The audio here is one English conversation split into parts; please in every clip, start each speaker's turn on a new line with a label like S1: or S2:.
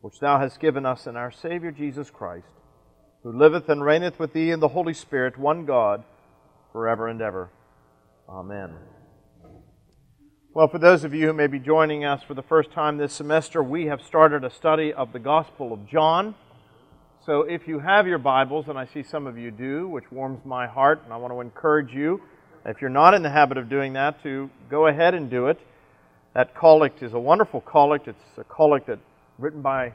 S1: which thou hast given us in our Savior Jesus Christ, who liveth and reigneth with thee in the Holy Spirit, one God, forever and ever. Amen. Well, for those of you who may be joining us for the first time this semester, we have started a study of the Gospel of John. So if you have your Bibles, and I see some of you do, which warms my heart, and I want to encourage you, if you're not in the habit of doing that, to go ahead and do it. That collect is a wonderful collect. It's a collect that written by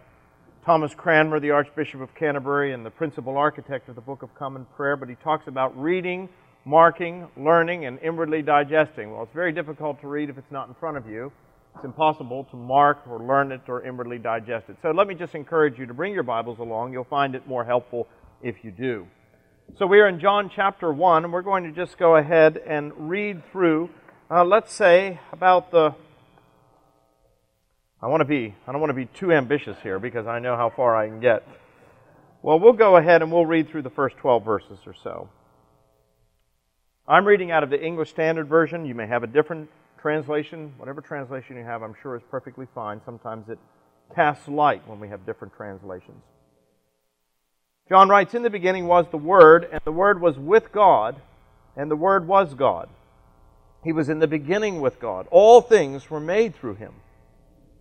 S1: Thomas Cranmer, the Archbishop of Canterbury and the principal architect of the Book of Common Prayer, but he talks about reading, marking, learning, and inwardly digesting. Well, it's very difficult to read if it's not in front of you. It's impossible to mark or learn it or inwardly digest it. So let me just encourage you to bring your Bibles along. You'll find it more helpful if you do. So we are in John chapter 1, and we're going to just go ahead and read through, uh, let's say, about the I want to be I don't want to be too ambitious here because I know how far I can get. Well, we'll go ahead and we'll read through the first 12 verses or so. I'm reading out of the English Standard Version. You may have a different translation. Whatever translation you have, I'm sure is perfectly fine. Sometimes it casts light when we have different translations. John writes, In the beginning was the Word, and the Word was with God, and the Word was God. He was in the beginning with God. All things were made through him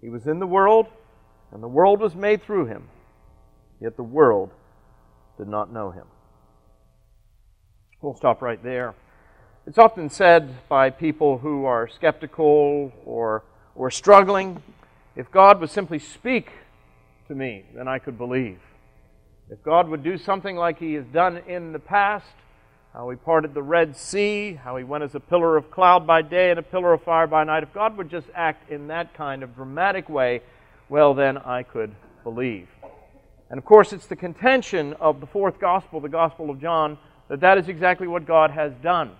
S1: He was in the world, and the world was made through him, yet the world did not know him. We'll stop right there. It's often said by people who are skeptical or, or struggling if God would simply speak to me, then I could believe. If God would do something like He has done in the past, how he parted the Red Sea, how he went as a pillar of cloud by day and a pillar of fire by night. If God would just act in that kind of dramatic way, well, then I could believe. And of course, it's the contention of the fourth gospel, the Gospel of John, that that is exactly what God has done.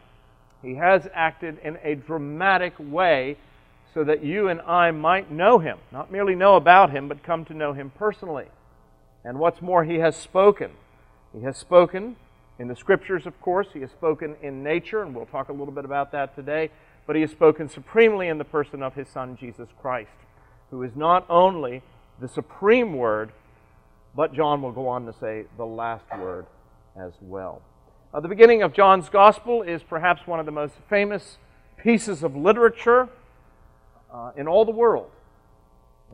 S1: He has acted in a dramatic way so that you and I might know him, not merely know about him, but come to know him personally. And what's more, he has spoken. He has spoken in the scriptures, of course, he has spoken in nature, and we'll talk a little bit about that today, but he has spoken supremely in the person of his Son, Jesus Christ, who is not only the supreme word, but John will go on to say the last word as well. Uh, the beginning of John's Gospel is perhaps one of the most famous pieces of literature uh, in all the world.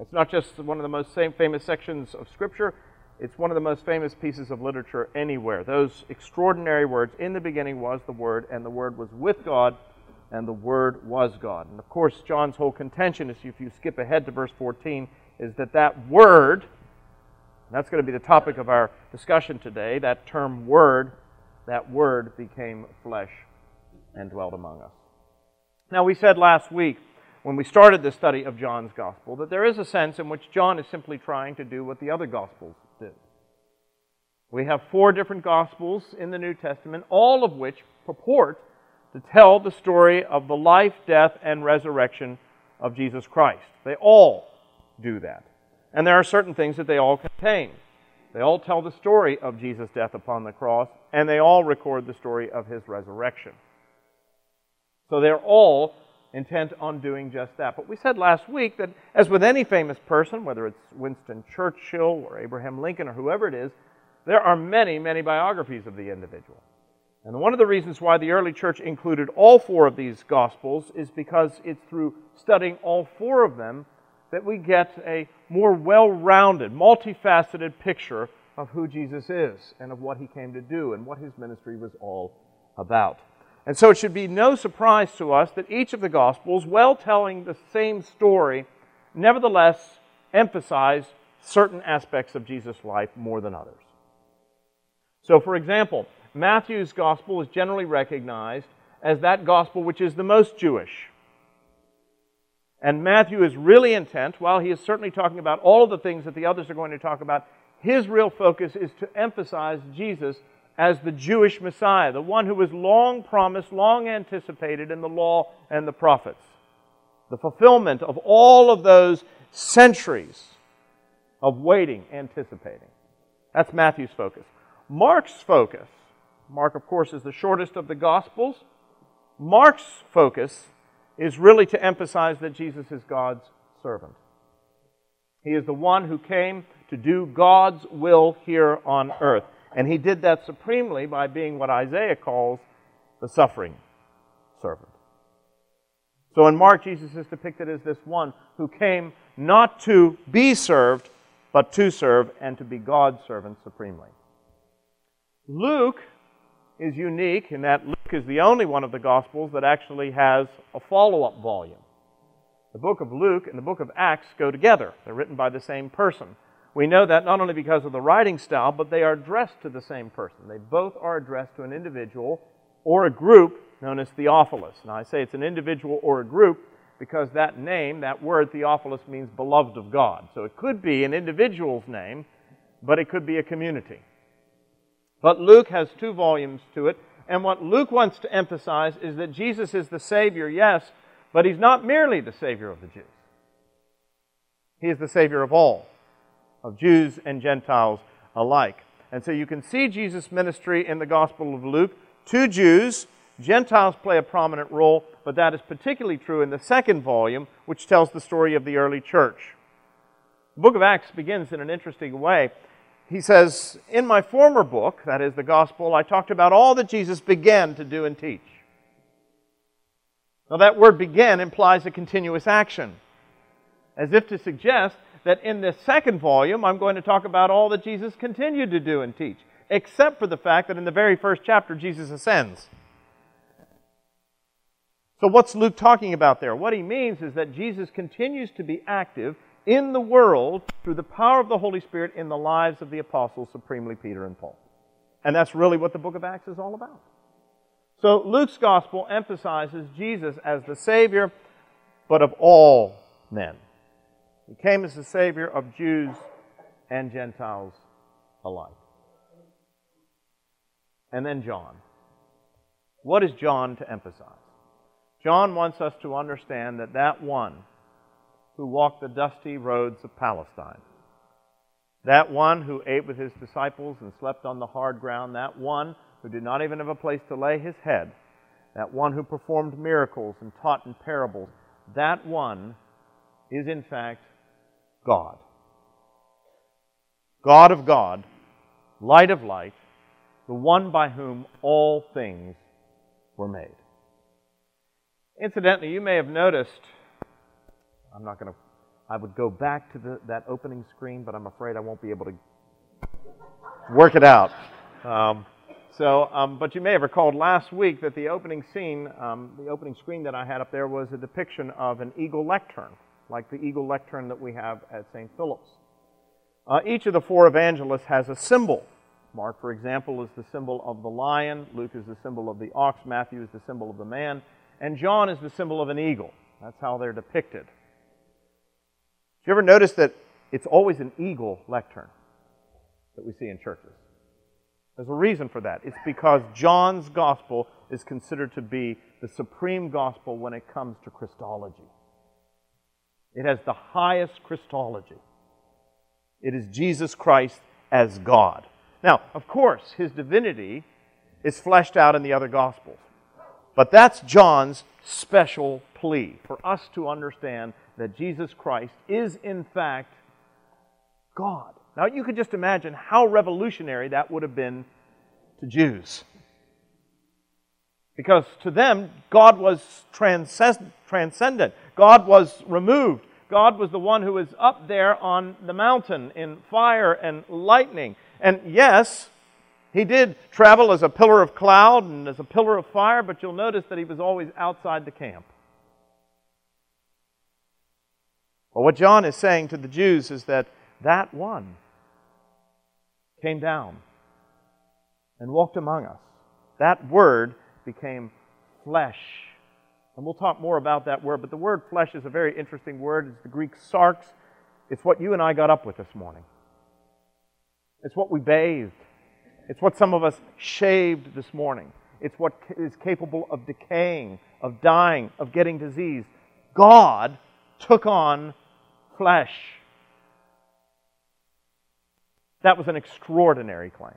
S1: It's not just one of the most famous sections of Scripture, it's one of the most famous pieces of literature anywhere. Those extraordinary words, in the beginning was the Word, and the Word was with God, and the Word was God. And of course, John's whole contention is if you skip ahead to verse 14, is that that Word, that's going to be the topic of our discussion today, that term Word, that Word became flesh and dwelt among us. Now, we said last week when we started the study of John's Gospel that there is a sense in which John is simply trying to do what the other Gospels we have four different Gospels in the New Testament, all of which purport to tell the story of the life, death, and resurrection of Jesus Christ. They all do that. And there are certain things that they all contain. They all tell the story of Jesus' death upon the cross, and they all record the story of his resurrection. So they're all intent on doing just that. But we said last week that, as with any famous person, whether it's Winston Churchill or Abraham Lincoln or whoever it is, there are many, many biographies of the individual. And one of the reasons why the early church included all four of these Gospels is because it's through studying all four of them that we get a more well rounded, multifaceted picture of who Jesus is and of what he came to do and what his ministry was all about. And so it should be no surprise to us that each of the Gospels, while telling the same story, nevertheless emphasize certain aspects of Jesus' life more than others. So, for example, Matthew's gospel is generally recognized as that gospel which is the most Jewish. And Matthew is really intent, while he is certainly talking about all of the things that the others are going to talk about, his real focus is to emphasize Jesus as the Jewish Messiah, the one who was long promised, long anticipated in the law and the prophets. The fulfillment of all of those centuries of waiting, anticipating. That's Matthew's focus. Mark's focus, Mark, of course, is the shortest of the Gospels. Mark's focus is really to emphasize that Jesus is God's servant. He is the one who came to do God's will here on earth. And he did that supremely by being what Isaiah calls the suffering servant. So in Mark, Jesus is depicted as this one who came not to be served, but to serve and to be God's servant supremely. Luke is unique in that Luke is the only one of the Gospels that actually has a follow up volume. The book of Luke and the book of Acts go together, they're written by the same person. We know that not only because of the writing style, but they are addressed to the same person. They both are addressed to an individual or a group known as Theophilus. Now, I say it's an individual or a group because that name, that word Theophilus, means beloved of God. So it could be an individual's name, but it could be a community. But Luke has two volumes to it, and what Luke wants to emphasize is that Jesus is the Savior, yes, but he's not merely the Savior of the Jews. He is the Savior of all of Jews and Gentiles alike. And so you can see Jesus' ministry in the Gospel of Luke to Jews. Gentiles play a prominent role, but that is particularly true in the second volume, which tells the story of the early church. The book of Acts begins in an interesting way. He says, In my former book, that is the Gospel, I talked about all that Jesus began to do and teach. Now, that word began implies a continuous action, as if to suggest that in this second volume, I'm going to talk about all that Jesus continued to do and teach, except for the fact that in the very first chapter, Jesus ascends. So, what's Luke talking about there? What he means is that Jesus continues to be active in the world through the power of the Holy Spirit in the lives of the apostles, supremely Peter and Paul. And that's really what the book of Acts is all about. So, Luke's gospel emphasizes Jesus as the Savior, but of all men. He came as the Savior of Jews and Gentiles alike. And then John. What is John to emphasize? John wants us to understand that that one who walked the dusty roads of Palestine, that one who ate with his disciples and slept on the hard ground, that one who did not even have a place to lay his head, that one who performed miracles and taught in parables, that one is in fact God. God of God, light of light, the one by whom all things were made. Incidentally, you may have noticed, I'm not going to, I would go back to the, that opening screen, but I'm afraid I won't be able to work it out. Um, so, um, but you may have recalled last week that the opening scene, um, the opening screen that I had up there was a depiction of an eagle lectern like the eagle lectern that we have at St. Philip's. Uh, each of the four evangelists has a symbol. Mark, for example, is the symbol of the lion, Luke is the symbol of the ox, Matthew is the symbol of the man, and John is the symbol of an eagle. That's how they're depicted. You ever notice that it's always an eagle lectern that we see in churches? There's a reason for that. It's because John's gospel is considered to be the supreme gospel when it comes to Christology. It has the highest Christology. It is Jesus Christ as God. Now, of course, his divinity is fleshed out in the other Gospels. But that's John's special plea for us to understand that Jesus Christ is, in fact, God. Now, you could just imagine how revolutionary that would have been to Jews. Because to them, God was transcendent. God was removed. God was the one who was up there on the mountain in fire and lightning. And yes, he did travel as a pillar of cloud and as a pillar of fire, but you'll notice that he was always outside the camp. Well, what John is saying to the Jews is that that one came down and walked among us. That word became flesh And we'll talk more about that word, but the word flesh is a very interesting word. It's the Greek sarx. It's what you and I got up with this morning. It's what we bathed. It's what some of us shaved this morning. It's what is capable of decaying, of dying, of getting disease. God took on flesh. That was an extraordinary claim.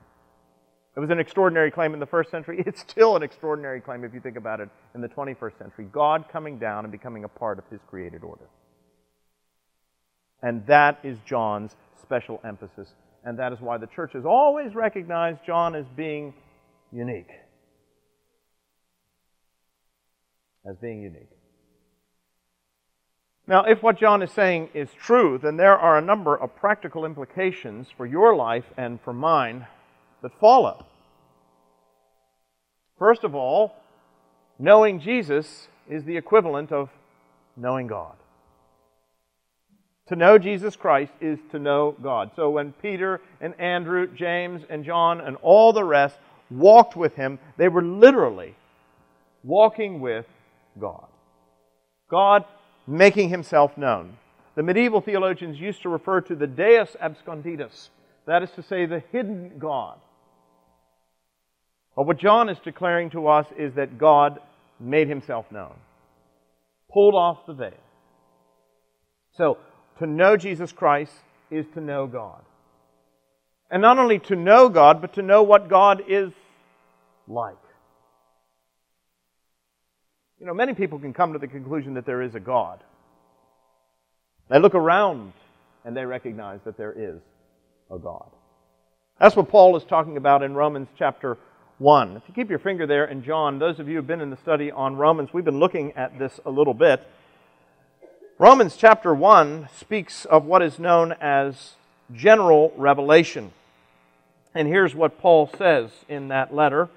S1: It was an extraordinary claim in the first century. It's still an extraordinary claim if you think about it in the 21st century. God coming down and becoming a part of his created order. And that is John's special emphasis. And that is why the church has always recognized John as being unique. As being unique. Now, if what John is saying is true, then there are a number of practical implications for your life and for mine that follow. First of all, knowing Jesus is the equivalent of knowing God. To know Jesus Christ is to know God. So when Peter and Andrew, James and John and all the rest walked with him, they were literally walking with God. God making himself known. The medieval theologians used to refer to the Deus absconditus, that is to say, the hidden God. But what John is declaring to us is that God made himself known, pulled off the veil. So, to know Jesus Christ is to know God. And not only to know God, but to know what God is like. You know, many people can come to the conclusion that there is a God. They look around and they recognize that there is a God. That's what Paul is talking about in Romans chapter 1. If you keep your finger there in John, those of you who have been in the study on Romans, we've been looking at this a little bit. Romans chapter 1 speaks of what is known as general revelation. And here's what Paul says in that letter.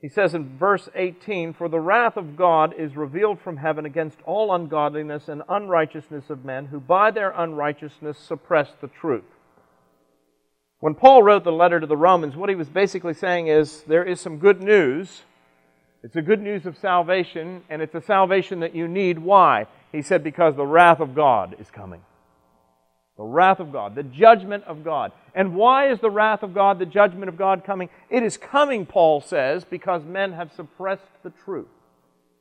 S1: He says in verse 18, For the wrath of God is revealed from heaven against all ungodliness and unrighteousness of men who by their unrighteousness suppress the truth. When Paul wrote the letter to the Romans, what he was basically saying is there is some good news. It's a good news of salvation, and it's a salvation that you need. Why? He said, Because the wrath of God is coming. The wrath of God, the judgment of God. And why is the wrath of God, the judgment of God coming? It is coming, Paul says, because men have suppressed the truth.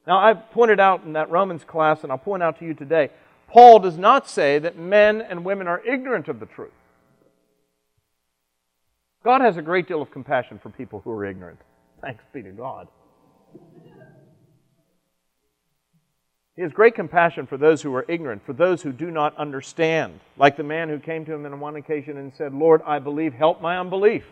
S1: Now, I've pointed out in that Romans class, and I'll point out to you today, Paul does not say that men and women are ignorant of the truth. God has a great deal of compassion for people who are ignorant. Thanks be to God. He has great compassion for those who are ignorant, for those who do not understand. Like the man who came to him on one occasion and said, Lord, I believe, help my unbelief.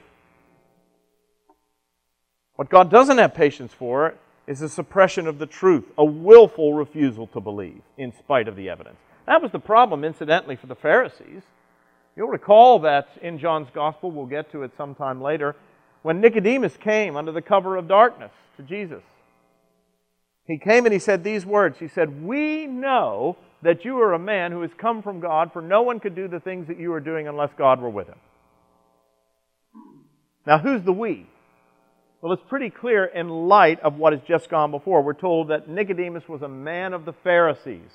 S1: What God doesn't have patience for is the suppression of the truth, a willful refusal to believe in spite of the evidence. That was the problem, incidentally, for the Pharisees. You'll recall that in John's Gospel, we'll get to it sometime later, when Nicodemus came under the cover of darkness to Jesus. He came and he said these words. He said, We know that you are a man who has come from God, for no one could do the things that you are doing unless God were with him. Now, who's the we? Well, it's pretty clear in light of what has just gone before. We're told that Nicodemus was a man of the Pharisees,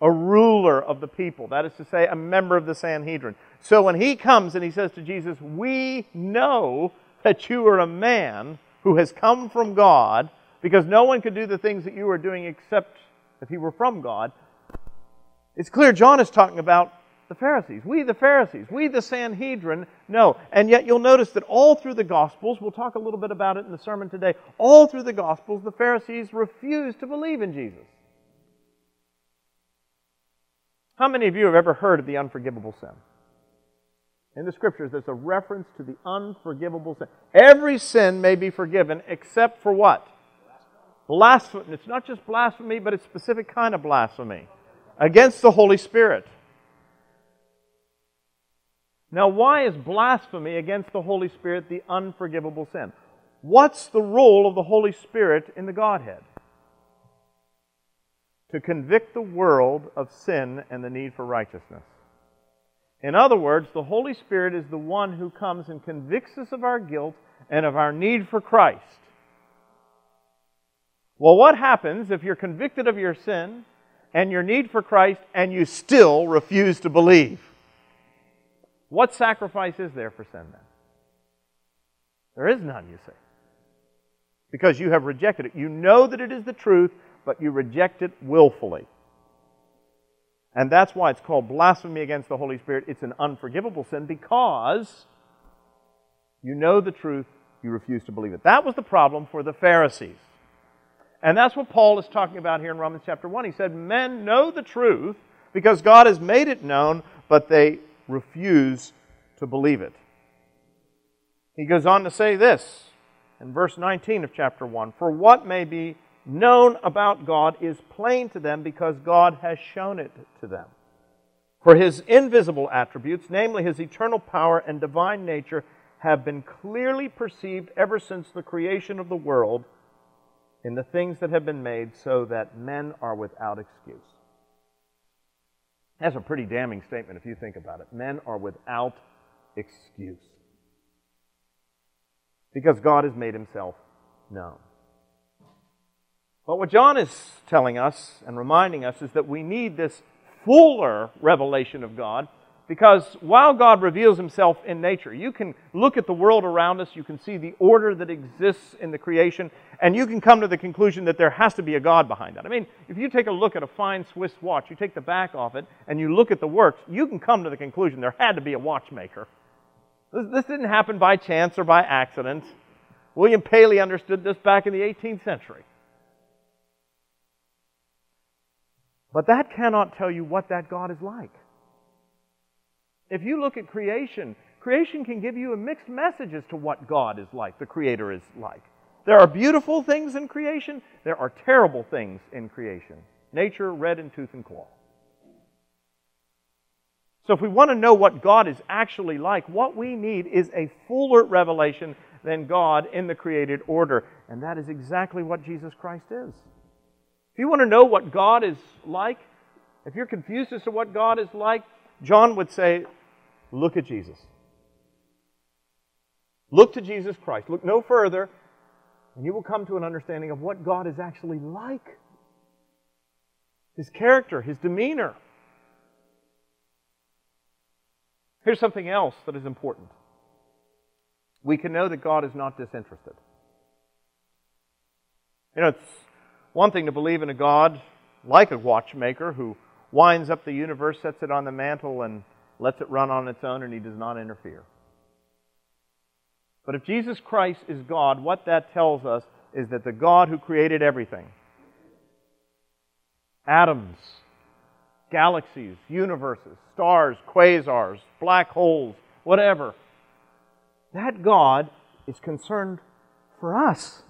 S1: a ruler of the people, that is to say, a member of the Sanhedrin. So when he comes and he says to Jesus, We know that you are a man who has come from God, because no one could do the things that you are doing except if he were from God. It's clear John is talking about the Pharisees. We, the Pharisees. We, the Sanhedrin, no. And yet you'll notice that all through the Gospels, we'll talk a little bit about it in the sermon today, all through the Gospels, the Pharisees refused to believe in Jesus. How many of you have ever heard of the unforgivable sin? In the scriptures, there's a reference to the unforgivable sin. Every sin may be forgiven except for what? Blasphemy. It's not just blasphemy, but it's a specific kind of blasphemy against the Holy Spirit. Now, why is blasphemy against the Holy Spirit the unforgivable sin? What's the role of the Holy Spirit in the Godhead? To convict the world of sin and the need for righteousness. In other words, the Holy Spirit is the one who comes and convicts us of our guilt and of our need for Christ. Well, what happens if you're convicted of your sin and your need for Christ and you still refuse to believe? What sacrifice is there for sin then? There is none, you see. Because you have rejected it. You know that it is the truth, but you reject it willfully. And that's why it's called blasphemy against the Holy Spirit. It's an unforgivable sin because you know the truth, you refuse to believe it. That was the problem for the Pharisees. And that's what Paul is talking about here in Romans chapter 1. He said, Men know the truth because God has made it known, but they refuse to believe it. He goes on to say this in verse 19 of chapter 1 For what may be known about God is plain to them because God has shown it to them. For his invisible attributes, namely his eternal power and divine nature, have been clearly perceived ever since the creation of the world in the things that have been made, so that men are without excuse. That's a pretty damning statement if you think about it. Men are without excuse. Because God has made himself known. But what John is telling us and reminding us is that we need this fuller revelation of God because while God reveals himself in nature, you can look at the world around us, you can see the order that exists in the creation, and you can come to the conclusion that there has to be a God behind that. I mean, if you take a look at a fine Swiss watch, you take the back off it, and you look at the works, you can come to the conclusion there had to be a watchmaker. This, this didn't happen by chance or by accident. William Paley understood this back in the 18th century. But that cannot tell you what that God is like. If you look at creation, creation can give you a mixed message as to what God is like, the Creator is like. There are beautiful things in creation, there are terrible things in creation. Nature, red in tooth and claw. So, if we want to know what God is actually like, what we need is a fuller revelation than God in the created order. And that is exactly what Jesus Christ is. If you want to know what God is like, if you're confused as to what God is like, John would say, look at Jesus. Look to Jesus Christ. Look no further, and you will come to an understanding of what God is actually like. His character, his demeanor. Here's something else that is important. We can know that God is not disinterested. You know, it's one thing to believe in a God like a watchmaker who winds up the universe, sets it on the mantle, and lets it run on its own, and he does not interfere. But if Jesus Christ is God, what that tells us is that the God who created everything atoms, galaxies, universes, stars, quasars, black holes, whatever that God is concerned for us.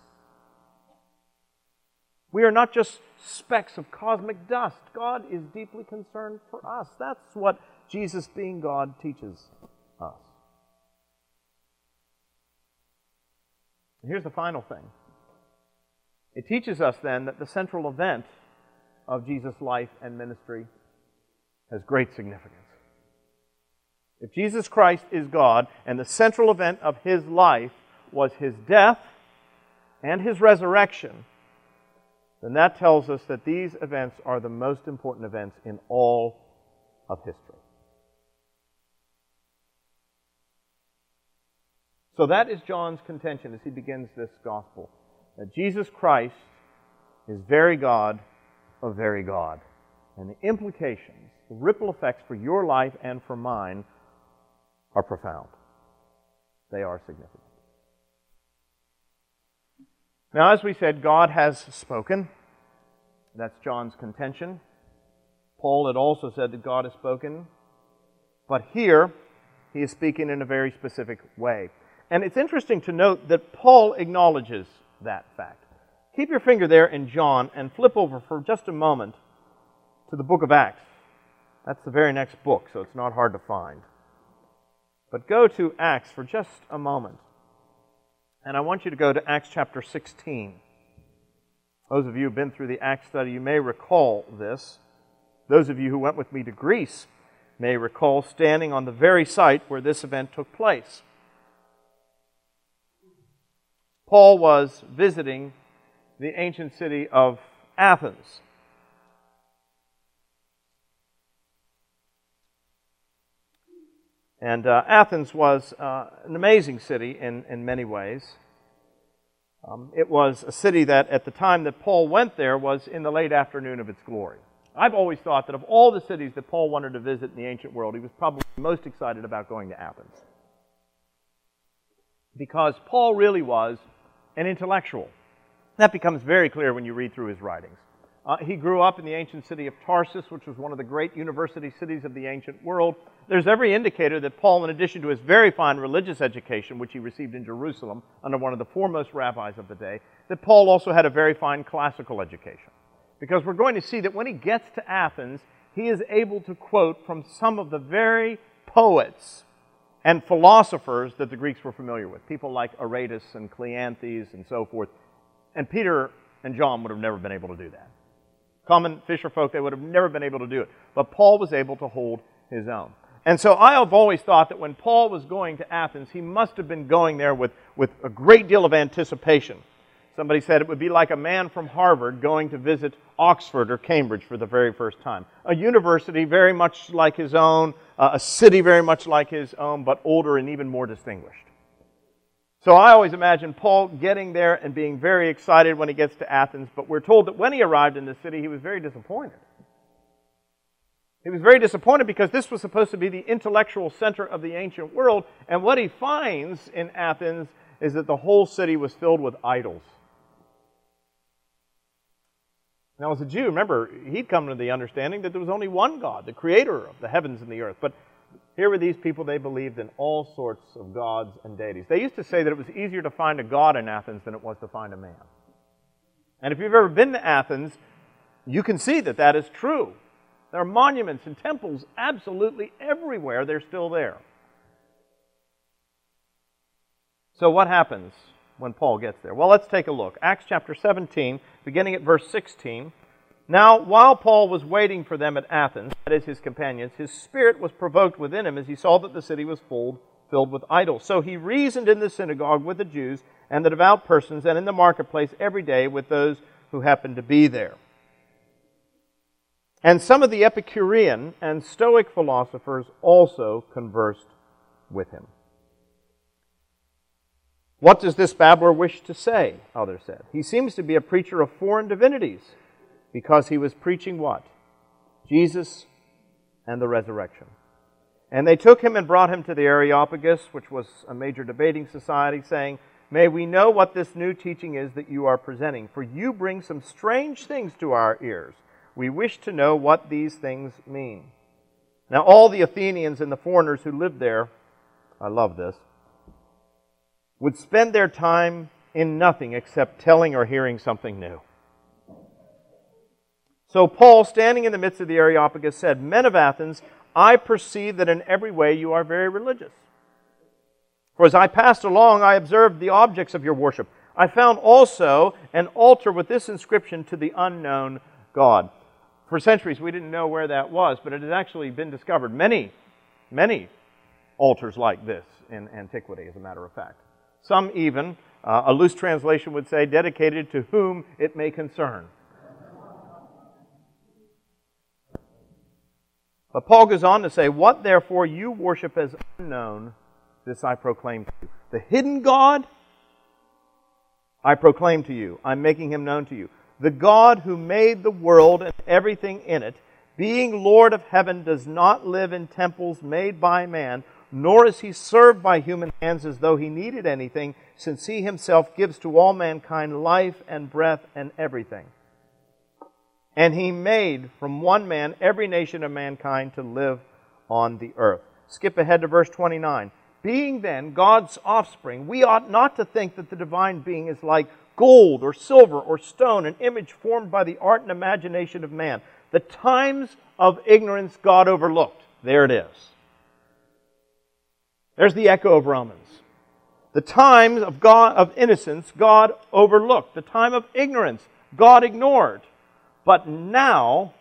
S1: We are not just specks of cosmic dust. God is deeply concerned for us. That's what Jesus, being God, teaches us. And here's the final thing it teaches us then that the central event of Jesus' life and ministry has great significance. If Jesus Christ is God and the central event of his life was his death and his resurrection, then that tells us that these events are the most important events in all of history. So that is John's contention as he begins this gospel that Jesus Christ is very God of very God. And the implications, the ripple effects for your life and for mine are profound. They are significant. Now, as we said, God has spoken. That's John's contention. Paul had also said that God has spoken. But here, he is speaking in a very specific way. And it's interesting to note that Paul acknowledges that fact. Keep your finger there in John and flip over for just a moment to the book of Acts. That's the very next book, so it's not hard to find. But go to Acts for just a moment. And I want you to go to Acts chapter 16. Those of you who've been through the Acts study, you may recall this. Those of you who went with me to Greece may recall standing on the very site where this event took place. Paul was visiting the ancient city of Athens. And uh, Athens was uh, an amazing city in, in many ways. Um, it was a city that, at the time that Paul went there, was in the late afternoon of its glory. I've always thought that of all the cities that Paul wanted to visit in the ancient world, he was probably most excited about going to Athens. Because Paul really was an intellectual. That becomes very clear when you read through his writings. Uh, he grew up in the ancient city of Tarsus, which was one of the great university cities of the ancient world. There's every indicator that Paul, in addition to his very fine religious education, which he received in Jerusalem under one of the foremost rabbis of the day, that Paul also had a very fine classical education. Because we're going to see that when he gets to Athens, he is able to quote from some of the very poets and philosophers that the Greeks were familiar with, people like Aratus and Cleanthes and so forth. And Peter and John would have never been able to do that common fisher folk, they would have never been able to do it. But Paul was able to hold his own. And so I have always thought that when Paul was going to Athens, he must have been going there with, with a great deal of anticipation. Somebody said it would be like a man from Harvard going to visit Oxford or Cambridge for the very first time. A university very much like his own, uh, a city very much like his own, but older and even more distinguished. So I always imagine Paul getting there and being very excited when he gets to Athens, but we're told that when he arrived in the city, he was very disappointed. He was very disappointed because this was supposed to be the intellectual center of the ancient world, and what he finds in Athens is that the whole city was filled with idols. Now, as a Jew, remember, he'd come to the understanding that there was only one God, the creator of the heavens and the earth. But here were these people, they believed in all sorts of gods and deities. They used to say that it was easier to find a god in Athens than it was to find a man. And if you've ever been to Athens, you can see that that is true. There are monuments and temples absolutely everywhere. They're still there. So, what happens when Paul gets there? Well, let's take a look. Acts chapter 17, beginning at verse 16. Now, while Paul was waiting for them at Athens, that is, his companions, his spirit was provoked within him as he saw that the city was full, filled with idols. So he reasoned in the synagogue with the Jews and the devout persons, and in the marketplace every day with those who happened to be there. And some of the Epicurean and Stoic philosophers also conversed with him. What does this babbler wish to say? Others said. He seems to be a preacher of foreign divinities because he was preaching what? Jesus and the resurrection. And they took him and brought him to the Areopagus, which was a major debating society, saying, May we know what this new teaching is that you are presenting, for you bring some strange things to our ears. We wish to know what these things mean. Now, all the Athenians and the foreigners who lived there, I love this, would spend their time in nothing except telling or hearing something new. So Paul, standing in the midst of the Areopagus, said, Men of Athens, I perceive that in every way you are very religious. For as I passed along, I observed the objects of your worship. I found also an altar with this inscription to the unknown God. For centuries, we didn't know where that was, but it has actually been discovered. Many, many altars like this in antiquity, as a matter of fact. Some even, uh, a loose translation would say, dedicated to whom it may concern. But Paul goes on to say, What therefore you worship as unknown, this I proclaim to you. The hidden God, I proclaim to you. I'm making him known to you. The God who made the world and everything in it, being Lord of heaven, does not live in temples made by man, nor is he served by human hands as though he needed anything, since he himself gives to all mankind life and breath and everything. And he made from one man every nation of mankind to live on the earth. Skip ahead to verse 29. Being then God's offspring, we ought not to think that the divine being is like gold or silver or stone, an image formed by the art and imagination of man. The times of ignorance God overlooked. There it is. There's the echo of Romans. The times of God of innocence God overlooked. The time of ignorance God ignored. But now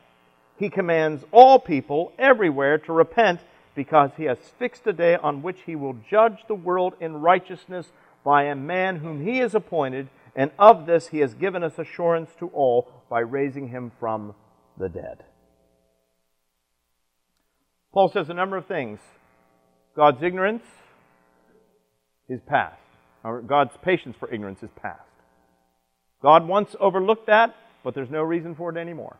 S1: he commands all people everywhere to repent because he has fixed a day on which he will judge the world in righteousness by a man whom he has appointed, and of this he has given us assurance to all by raising him from the dead. Paul says a number of things. God's ignorance is past, or God's patience for ignorance is past. God once overlooked that, but there's no reason for it anymore.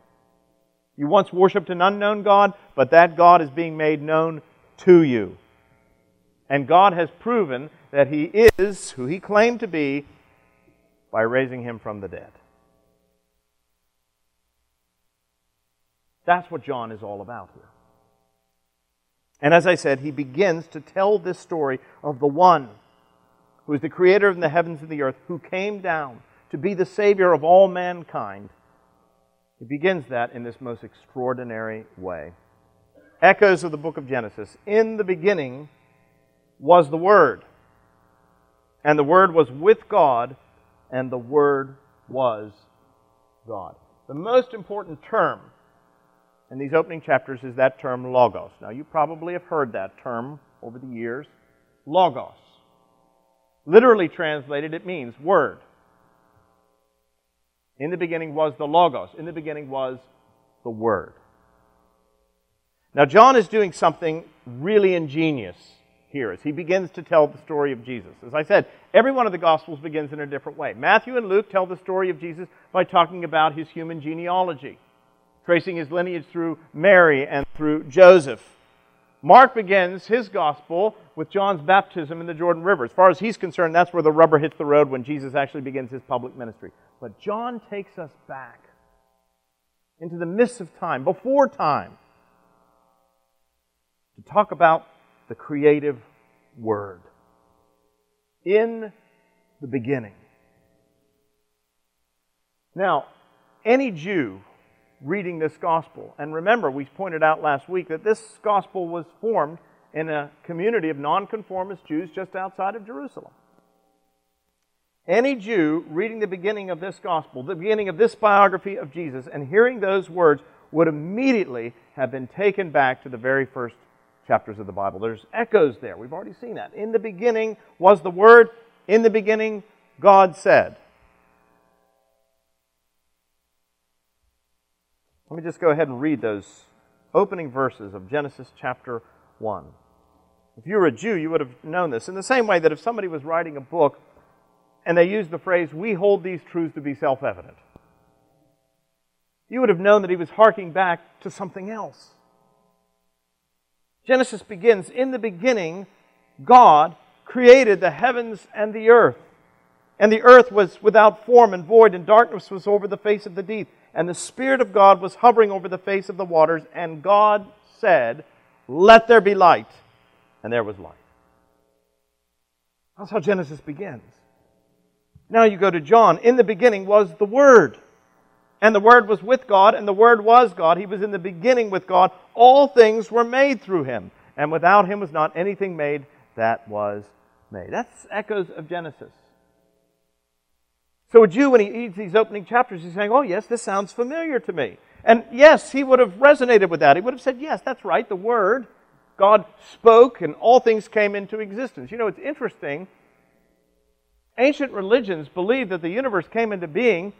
S1: You once worshiped an unknown God, but that God is being made known to you. And God has proven that He is who He claimed to be by raising Him from the dead. That's what John is all about here. And as I said, he begins to tell this story of the one who is the creator of the heavens and the earth, who came down to be the Savior of all mankind. He begins that in this most extraordinary way. Echoes of the book of Genesis. In the beginning was the Word, and the Word was with God, and the Word was God. The most important term in these opening chapters is that term logos. Now, you probably have heard that term over the years. Logos. Literally translated, it means word. In the beginning was the Logos. In the beginning was the Word. Now, John is doing something really ingenious here as he begins to tell the story of Jesus. As I said, every one of the Gospels begins in a different way. Matthew and Luke tell the story of Jesus by talking about his human genealogy, tracing his lineage through Mary and through Joseph. Mark begins his gospel with John's baptism in the Jordan River. As far as he's concerned, that's where the rubber hits the road when Jesus actually begins his public ministry. But John takes us back into the midst of time, before time, to talk about the creative Word. In the beginning. Now, any Jew reading this gospel. And remember, we pointed out last week that this gospel was formed in a community of nonconformist Jews just outside of Jerusalem. Any Jew reading the beginning of this gospel, the beginning of this biography of Jesus, and hearing those words would immediately have been taken back to the very first chapters of the Bible. There's echoes there. We've already seen that. In the beginning was the Word. In the beginning, God said. Let me just go ahead and read those opening verses of Genesis chapter 1. If you were a Jew, you would have known this. In the same way that if somebody was writing a book and they used the phrase, we hold these truths to be self evident, you would have known that he was harking back to something else. Genesis begins In the beginning, God created the heavens and the earth. And the earth was without form and void, and darkness was over the face of the deep and the Spirit of God was hovering over the face of the waters, and God said, Let there be light. And there was light. That's how Genesis begins. Now you go to John. In the beginning was the Word. And the Word was with God, and the Word was God. He was in the beginning with God. All things were made through him. And without him was not anything made that was made. That's echoes of Genesis. So a Jew, when he reads these opening chapters, he's saying, Oh, yes, this sounds familiar to me. And yes, he would have resonated with that. He would have said, Yes, that's right, the Word. God spoke and all things came into existence. You know, it's interesting. Ancient religions believed that the universe came into being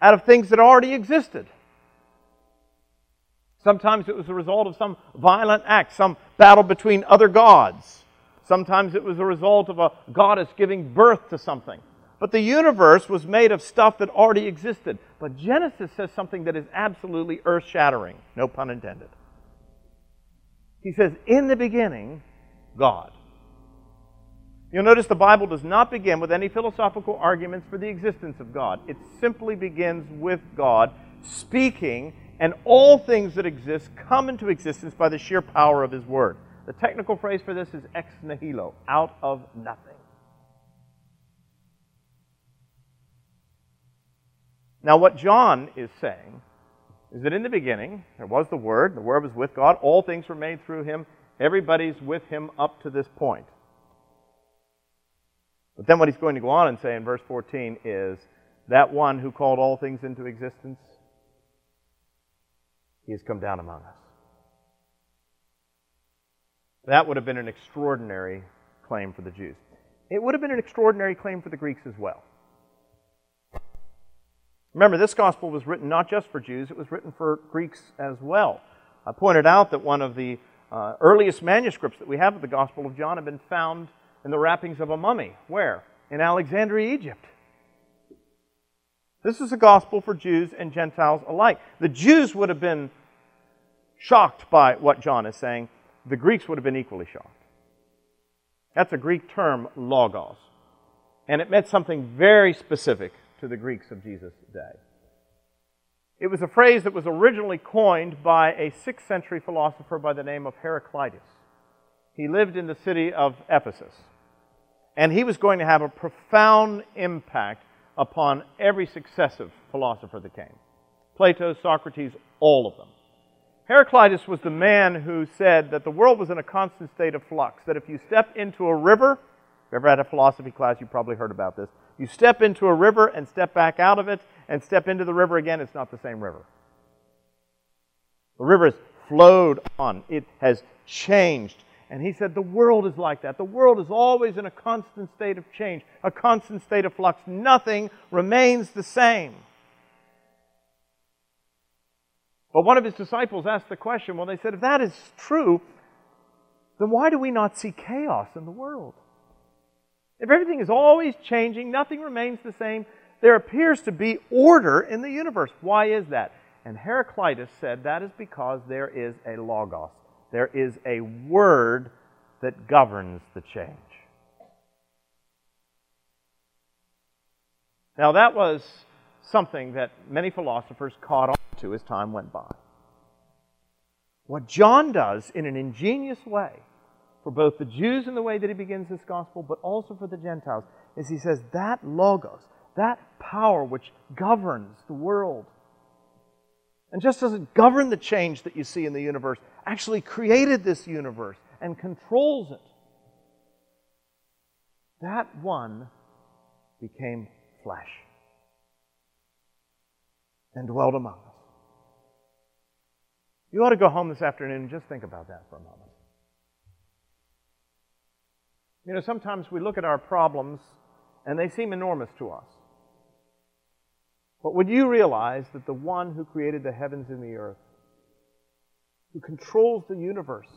S1: out of things that already existed. Sometimes it was a result of some violent act, some battle between other gods. Sometimes it was a result of a goddess giving birth to something. But the universe was made of stuff that already existed. But Genesis says something that is absolutely earth shattering. No pun intended. He says, In the beginning, God. You'll notice the Bible does not begin with any philosophical arguments for the existence of God. It simply begins with God speaking, and all things that exist come into existence by the sheer power of His Word. The technical phrase for this is ex nihilo, out of nothing. Now, what John is saying is that in the beginning, there was the Word, the Word was with God, all things were made through Him, everybody's with Him up to this point. But then what he's going to go on and say in verse 14 is that one who called all things into existence, he has come down among us. That would have been an extraordinary claim for the Jews. It would have been an extraordinary claim for the Greeks as well. Remember, this gospel was written not just for Jews, it was written for Greeks as well. I pointed out that one of the uh, earliest manuscripts that we have of the Gospel of John had been found in the wrappings of a mummy. Where? In Alexandria, Egypt. This is a gospel for Jews and Gentiles alike. The Jews would have been shocked by what John is saying, the Greeks would have been equally shocked. That's a Greek term, logos. And it meant something very specific to the Greeks of Jesus' day. It was a phrase that was originally coined by a 6th century philosopher by the name of Heraclitus. He lived in the city of Ephesus. And he was going to have a profound impact upon every successive philosopher that came Plato, Socrates, all of them. Heraclitus was the man who said that the world was in a constant state of flux, that if you step into a river, if you ever had a philosophy class, you probably heard about this. You step into a river and step back out of it and step into the river again, it's not the same river. The river has flowed on, it has changed. And he said the world is like that. The world is always in a constant state of change, a constant state of flux. Nothing remains the same. But one of his disciples asked the question well, they said, if that is true, then why do we not see chaos in the world? If everything is always changing, nothing remains the same, there appears to be order in the universe. Why is that? And Heraclitus said that is because there is a logos, there is a word that governs the change. Now, that was something that many philosophers caught on to as time went by. What John does in an ingenious way for both the Jews in the way that he begins this gospel, but also for the Gentiles, is he says that logos, that power which governs the world, and just doesn't govern the change that you see in the universe, actually created this universe and controls it. That one became flesh and dwelt among us. You ought to go home this afternoon and just think about that for a moment. You know, sometimes we look at our problems and they seem enormous to us. But would you realize that the one who created the heavens and the earth, who controls the universe,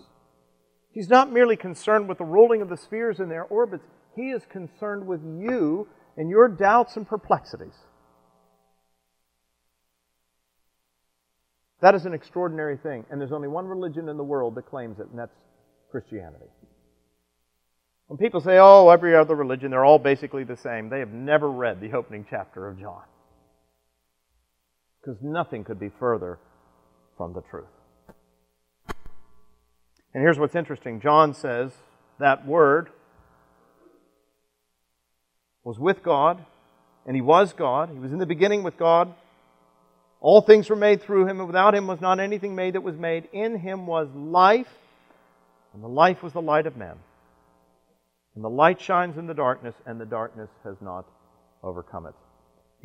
S1: he's not merely concerned with the rolling of the spheres in their orbits, he is concerned with you and your doubts and perplexities. That is an extraordinary thing. And there's only one religion in the world that claims it, and that's Christianity. When people say, oh, every other religion, they're all basically the same, they have never read the opening chapter of John. Because nothing could be further from the truth. And here's what's interesting John says that word was with God, and he was God. He was in the beginning with God. All things were made through him, and without him was not anything made that was made. In him was life, and the life was the light of men. And the light shines in the darkness, and the darkness has not overcome it.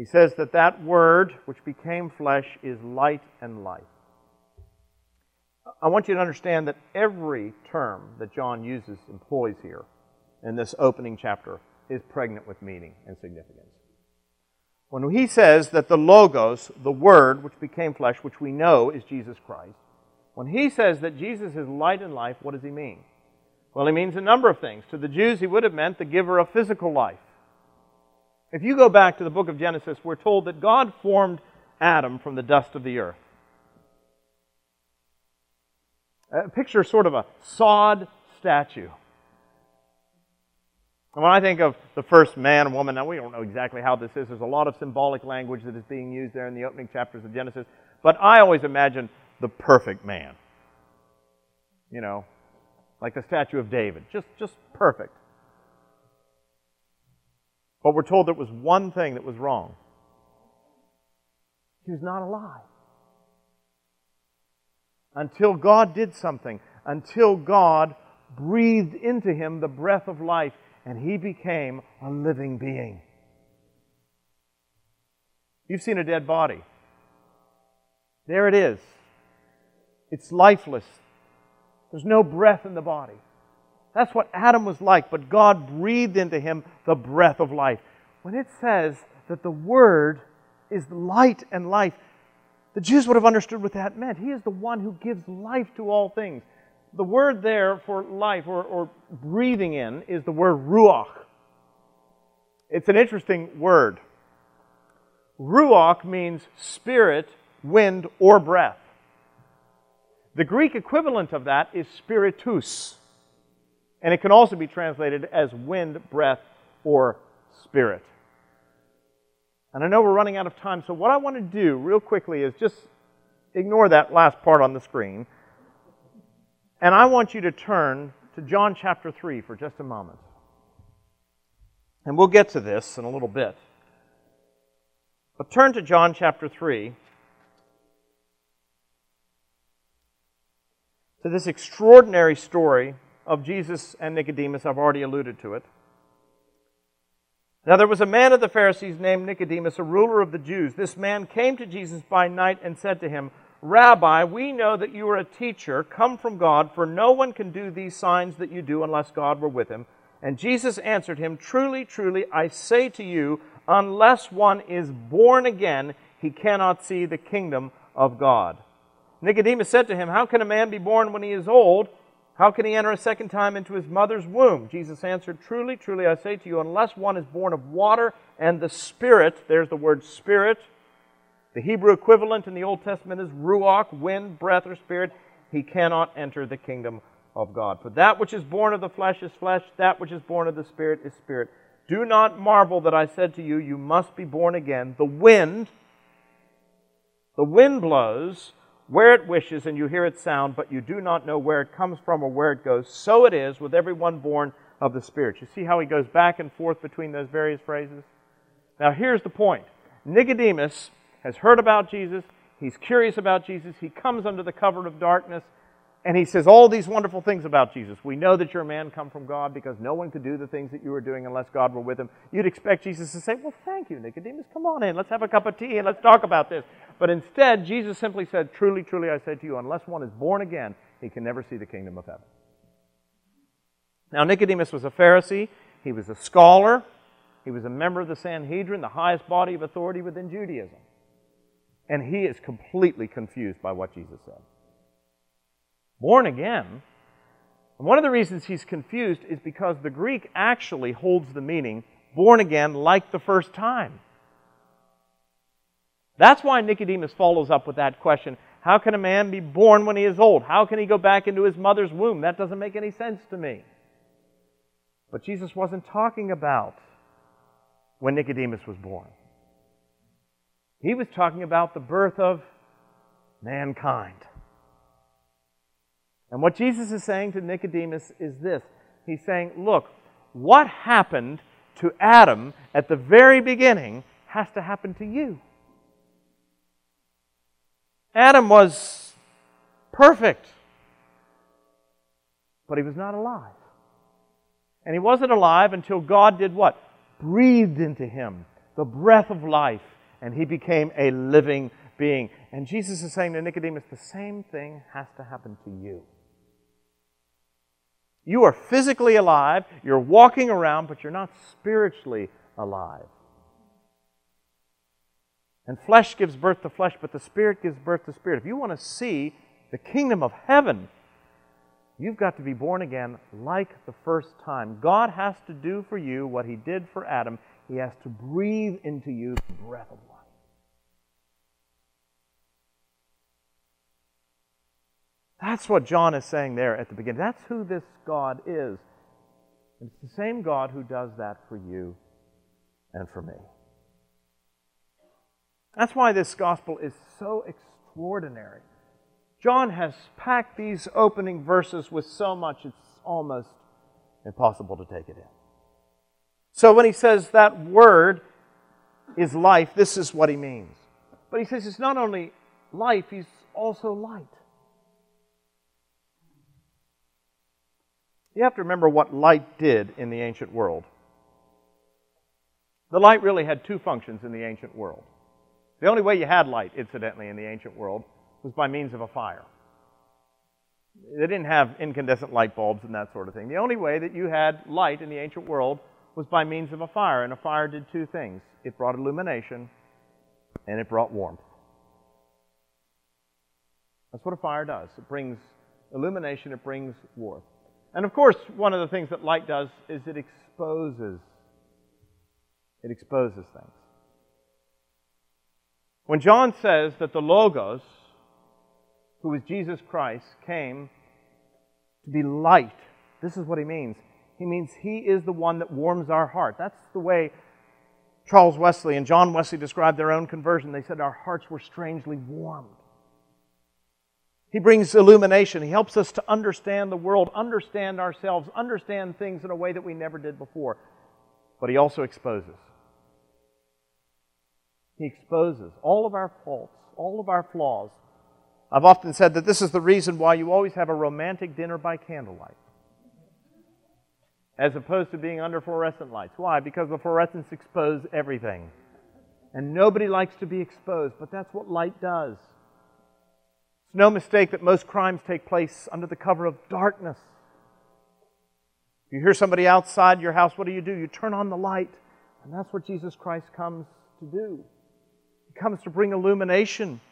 S1: He says that that word, which became flesh, is light and life. I want you to understand that every term that John uses, employs here in this opening chapter, is pregnant with meaning and significance. When he says that the Logos, the Word, which became flesh, which we know is Jesus Christ, when he says that Jesus is light and life, what does he mean? Well, he means a number of things. To the Jews, he would have meant the giver of physical life. If you go back to the book of Genesis, we're told that God formed Adam from the dust of the earth. Uh, picture sort of a sod statue. And when I think of the first man and woman, now we don't know exactly how this is. There's a lot of symbolic language that is being used there in the opening chapters of Genesis. But I always imagine the perfect man. You know, like the statue of David. Just, just perfect. But we're told there was one thing that was wrong. He was not alive. Until God did something, until God breathed into him the breath of life and he became a living being. You've seen a dead body. There it is. It's lifeless. There's no breath in the body. That's what Adam was like, but God breathed into him the breath of life. When it says that the Word is light and life. The Jews would have understood what that meant. He is the one who gives life to all things. The word there for life or, or breathing in is the word ruach. It's an interesting word. Ruach means spirit, wind, or breath. The Greek equivalent of that is spiritus. And it can also be translated as wind, breath, or spirit. And I know we're running out of time, so what I want to do real quickly is just ignore that last part on the screen. And I want you to turn to John chapter 3 for just a moment. And we'll get to this in a little bit. But turn to John chapter 3 to this extraordinary story of Jesus and Nicodemus. I've already alluded to it. Now, there was a man of the Pharisees named Nicodemus, a ruler of the Jews. This man came to Jesus by night and said to him, Rabbi, we know that you are a teacher come from God, for no one can do these signs that you do unless God were with him. And Jesus answered him, Truly, truly, I say to you, unless one is born again, he cannot see the kingdom of God. Nicodemus said to him, How can a man be born when he is old? How can he enter a second time into his mother's womb? Jesus answered, Truly, truly, I say to you, unless one is born of water and the Spirit, there's the word Spirit. The Hebrew equivalent in the Old Testament is ruach, wind, breath, or spirit. He cannot enter the kingdom of God. For that which is born of the flesh is flesh, that which is born of the Spirit is spirit. Do not marvel that I said to you, You must be born again. The wind, the wind blows where it wishes, and you hear its sound, but you do not know where it comes from or where it goes. So it is with everyone born of the Spirit. You see how he goes back and forth between those various phrases? Now, here's the point Nicodemus has heard about Jesus, he's curious about Jesus, he comes under the cover of darkness. And he says all these wonderful things about Jesus. We know that you're a man come from God because no one could do the things that you were doing unless God were with him. You'd expect Jesus to say, Well, thank you, Nicodemus. Come on in. Let's have a cup of tea and let's talk about this. But instead, Jesus simply said, Truly, truly, I say to you, unless one is born again, he can never see the kingdom of heaven. Now, Nicodemus was a Pharisee, he was a scholar, he was a member of the Sanhedrin, the highest body of authority within Judaism. And he is completely confused by what Jesus said born again. And one of the reasons he's confused is because the Greek actually holds the meaning born again like the first time. That's why Nicodemus follows up with that question How can a man be born when he is old? How can he go back into his mother's womb? That doesn't make any sense to me. But Jesus wasn't talking about when Nicodemus was born. He was talking about the birth of mankind. And what Jesus is saying to Nicodemus is this He's saying, Look, what happened to Adam at the very beginning has to happen to you. Adam was perfect, but he was not alive. And he wasn't alive until God did what? Breathed into him the breath of life, and he became a living being. And Jesus is saying to Nicodemus, the same thing has to happen to you. You are physically alive, you're walking around, but you're not spiritually alive. And flesh gives birth to flesh, but the spirit gives birth to spirit. If you want to see the kingdom of heaven, you've got to be born again like the first time. God has to do for you what he did for Adam. He has to breathe into you the breath of life. That's what John is saying there at the beginning. That's who this God is. It's the same God who does that for you and for me. That's why this gospel is so extraordinary. John has packed these opening verses with so much, it's almost impossible to take it in. So when he says that word is life, this is what he means. But he says it's not only life, he's also light. You have to remember what light did in the ancient world. The light really had two functions in the ancient world. The only way you had light, incidentally, in the ancient world was by means of a fire. They didn't have incandescent light bulbs and that sort of thing. The only way that you had light in the ancient world was by means of a fire, and a fire did two things it brought illumination and it brought warmth. That's what a fire does. It brings illumination, it brings warmth. And of course, one of the things that light does is it exposes. It exposes things. When John says that the Logos, who is Jesus Christ, came to be light, this is what he means. He means he is the one that warms our heart. That's the way Charles Wesley and John Wesley described their own conversion. They said our hearts were strangely warmed. He brings illumination. He helps us to understand the world, understand ourselves, understand things in a way that we never did before. But He also exposes. He exposes all of our faults, all of our flaws. I've often said that this is the reason why you always have a romantic dinner by candlelight as opposed to being under fluorescent lights. Why? Because the fluorescents expose everything. And nobody likes to be exposed, but that's what light does. It's no mistake that most crimes take place under the cover of darkness. If you hear somebody outside your house, what do you do? You turn on the light. And that's what Jesus Christ comes to do. Comes to bring illumination,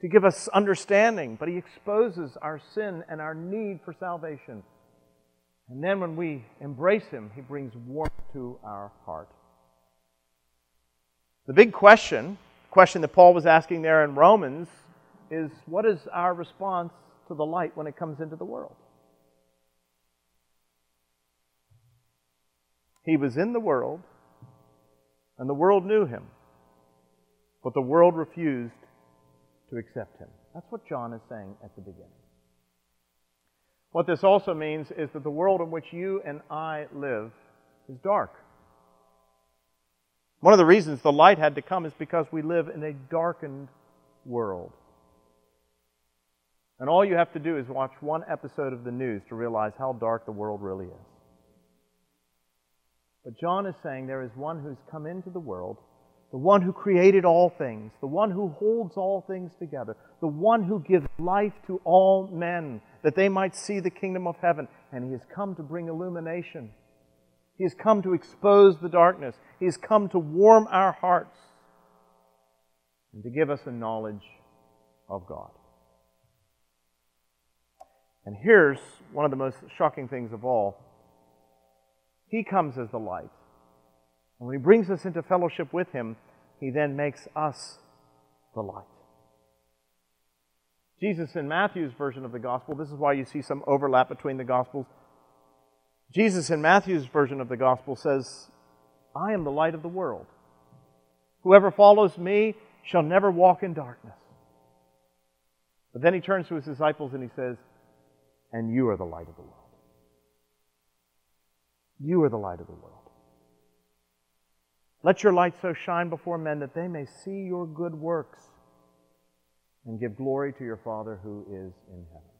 S1: to give us understanding, but He exposes our sin and our need for salvation. And then when we embrace Him, He brings warmth to our heart. The big question, the question that Paul was asking there in Romans, is what is our response to the light when it comes into the world? He was in the world, and the world knew him, but the world refused to accept him. That's what John is saying at the beginning. What this also means is that the world in which you and I live is dark. One of the reasons the light had to come is because we live in a darkened world. And all you have to do is watch one episode of the news to realize how dark the world really is. But John is saying there is one who's come into the world, the one who created all things, the one who holds all things together, the one who gives life to all men, that they might see the kingdom of heaven. And he has come to bring illumination. He has come to expose the darkness. He has come to warm our hearts and to give us a knowledge of God. And here's one of the most shocking things of all He comes as the light. And when He brings us into fellowship with Him, He then makes us the light. Jesus, in Matthew's version of the gospel, this is why you see some overlap between the gospels. Jesus, in Matthew's version of the gospel, says, I am the light of the world. Whoever follows me shall never walk in darkness. But then he turns to his disciples and he says, and you are the light of the world. You are the light of the world. Let your light so shine before men that they may see your good works and give glory to your Father who is in heaven.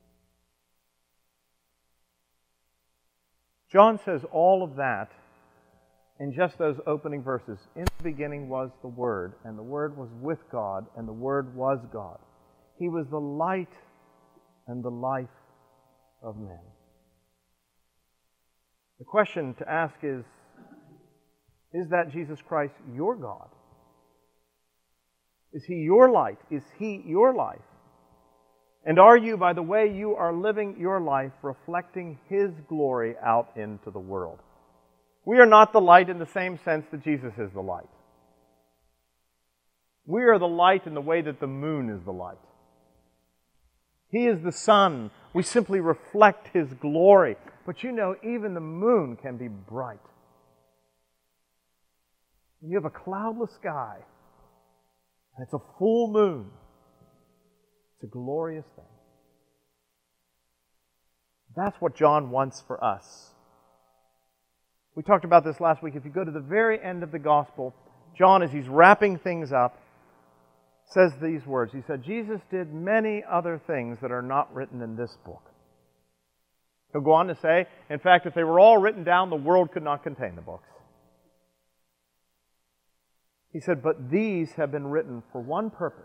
S1: John says all of that in just those opening verses. In the beginning was the Word, and the Word was with God, and the Word was God. He was the light and the life of men. The question to ask is Is that Jesus Christ your God? Is He your light? Is He your life? And are you, by the way you are living your life, reflecting His glory out into the world? We are not the light in the same sense that Jesus is the light. We are the light in the way that the moon is the light. He is the sun. We simply reflect His glory. But you know, even the moon can be bright. You have a cloudless sky, and it's a full moon. It's a glorious thing. That's what John wants for us. We talked about this last week. If you go to the very end of the gospel, John, as he's wrapping things up, says these words. He said, Jesus did many other things that are not written in this book. He'll go on to say, in fact, if they were all written down, the world could not contain the books. He said, but these have been written for one purpose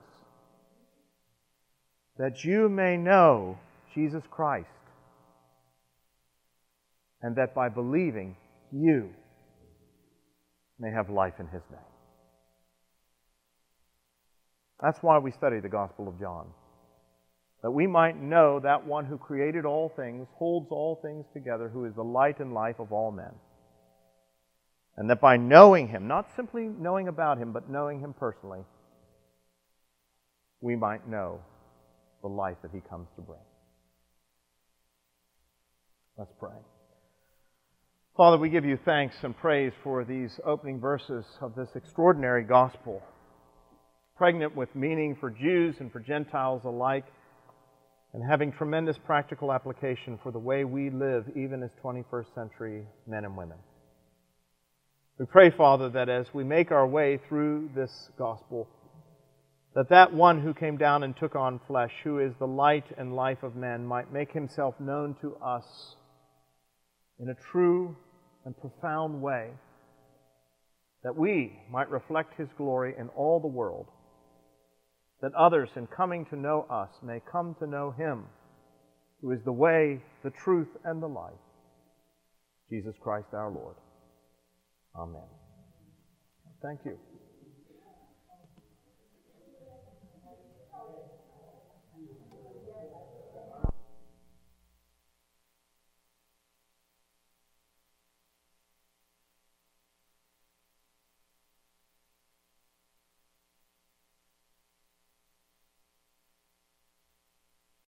S1: that you may know Jesus Christ, and that by believing you may have life in His name. That's why we study the Gospel of John. That we might know that one who created all things, holds all things together, who is the light and life of all men. And that by knowing him, not simply knowing about him, but knowing him personally, we might know the life that he comes to bring. Let's pray. Father, we give you thanks and praise for these opening verses of this extraordinary gospel, pregnant with meaning for Jews and for Gentiles alike, and having tremendous practical application for the way we live, even as 21st century men and women. We pray, Father, that as we make our way through this gospel, that that one who came down and took on flesh, who is the light and life of men, might make himself known to us in a true and profound way, that we might reflect his glory in all the world, that others, in coming to know us, may come to know him, who is the way, the truth, and the life, Jesus Christ our Lord. Amen. Thank you.